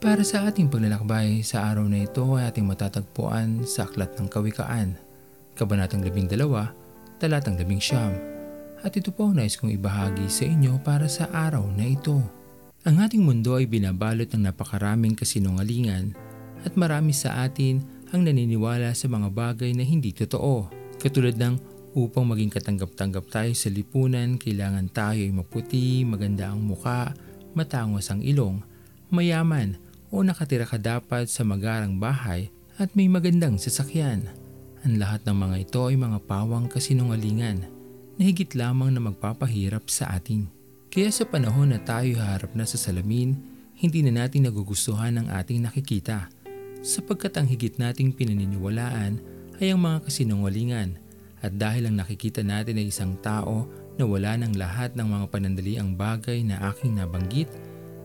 Para sa ating paglalakbay sa araw na ito ay ating matatagpuan sa Aklat ng Kawikaan, Kabanatang 12, Talatang 11. At ito po ang nais kong ibahagi sa inyo para sa araw na ito. Ang ating mundo ay binabalot ng napakaraming kasinungalingan at marami sa atin ang naniniwala sa mga bagay na hindi totoo. Katulad ng upang maging katanggap-tanggap tayo sa lipunan, kailangan tayo ay maputi, maganda ang muka, matangos ang ilong, mayaman, o nakatira ka dapat sa magarang bahay at may magandang sasakyan. Ang lahat ng mga ito ay mga pawang kasinungalingan na higit lamang na magpapahirap sa atin. Kaya sa panahon na tayo harap na sa salamin, hindi na natin nagugustuhan ang ating nakikita sapagkat ang higit nating pinaniniwalaan ay ang mga kasinungalingan at dahil ang nakikita natin ay isang tao na wala ng lahat ng mga panandaliang bagay na aking nabanggit,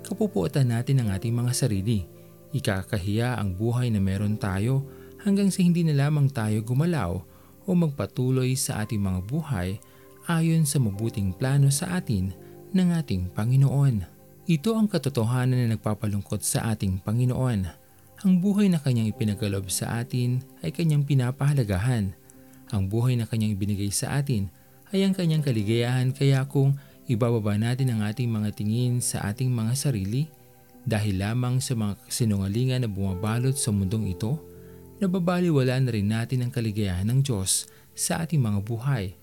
kapupuotan natin ang ating mga sarili. Ikakahiya ang buhay na meron tayo hanggang sa hindi na lamang tayo gumalaw o magpatuloy sa ating mga buhay ayon sa mabuting plano sa atin ng ating Panginoon. Ito ang katotohanan na nagpapalungkot sa ating Panginoon. Ang buhay na kanyang ipinagalob sa atin ay kanyang pinapahalagahan. Ang buhay na kanyang ibinigay sa atin ay ang kanyang kaligayahan kaya kung Ibababa natin ang ating mga tingin sa ating mga sarili dahil lamang sa mga sinungalingan na bumabalot sa mundong ito, nababaliwala na rin natin ang kaligayahan ng Diyos sa ating mga buhay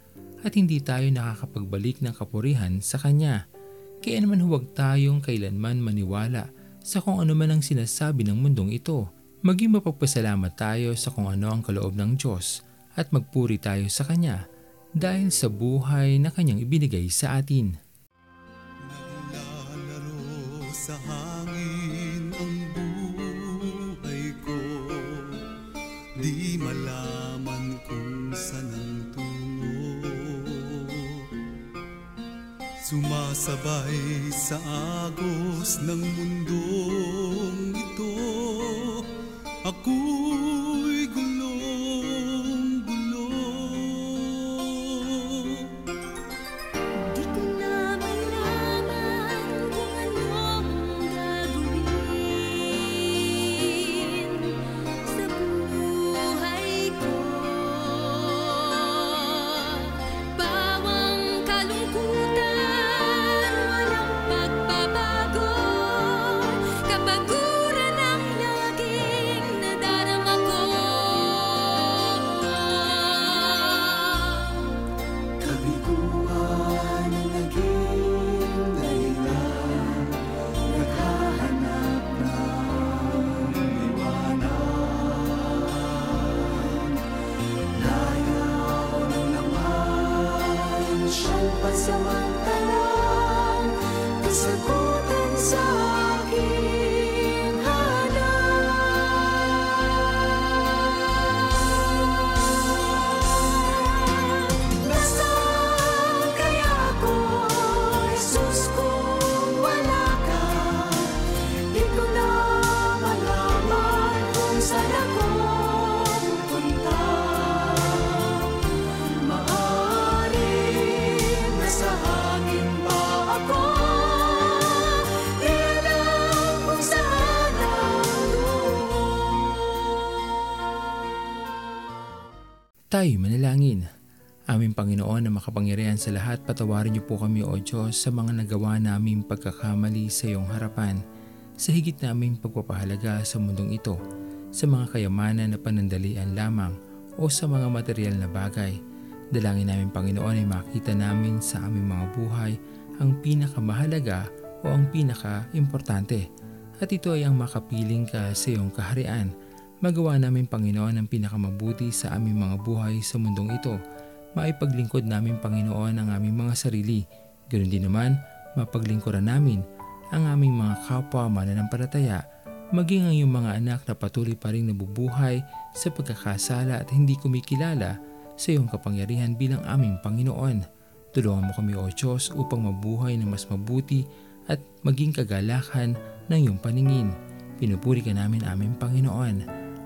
at hindi tayo nakakapagbalik ng kapurihan sa Kanya. Kaya naman huwag tayong kailanman maniwala sa kung ano man ang sinasabi ng mundong ito. Maging mapagpasalamat tayo sa kung ano ang kaloob ng Diyos at magpuri tayo sa Kanya dahil sa buhay na kanyang ibinigay sa atin. Naglalaro sa hangin ang buhay ko. Di malaman kung saan ang tungo. Sumasabay sa agos ng mundong pansamantalang Kasagutan Tayo manalangin. Aming Panginoon na makapangyarihan sa lahat, patawarin niyo po kami o Diyos sa mga nagawa naming pagkakamali sa iyong harapan, sa higit naming pagpapahalaga sa mundong ito, sa mga kayamanan na panandalian lamang o sa mga material na bagay. Dalangin namin Panginoon ay makita namin sa aming mga buhay ang pinakamahalaga o ang pinaka-importante at ito ay ang makapiling ka sa iyong kaharian. Magawa namin Panginoon ang pinakamabuti sa aming mga buhay sa mundong ito. Maipaglingkod namin Panginoon ang aming mga sarili. Ganoon din naman, mapaglingkuran namin ang aming mga kapwa mananampalataya, maging ang iyong mga anak na patuloy pa rin nabubuhay sa pagkakasala at hindi kumikilala sa iyong kapangyarihan bilang aming Panginoon. Tulungan mo kami o Diyos upang mabuhay na mas mabuti at maging kagalakan ng iyong paningin. Pinupuri ka namin aming Panginoon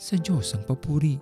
sa Diyos ang papuri.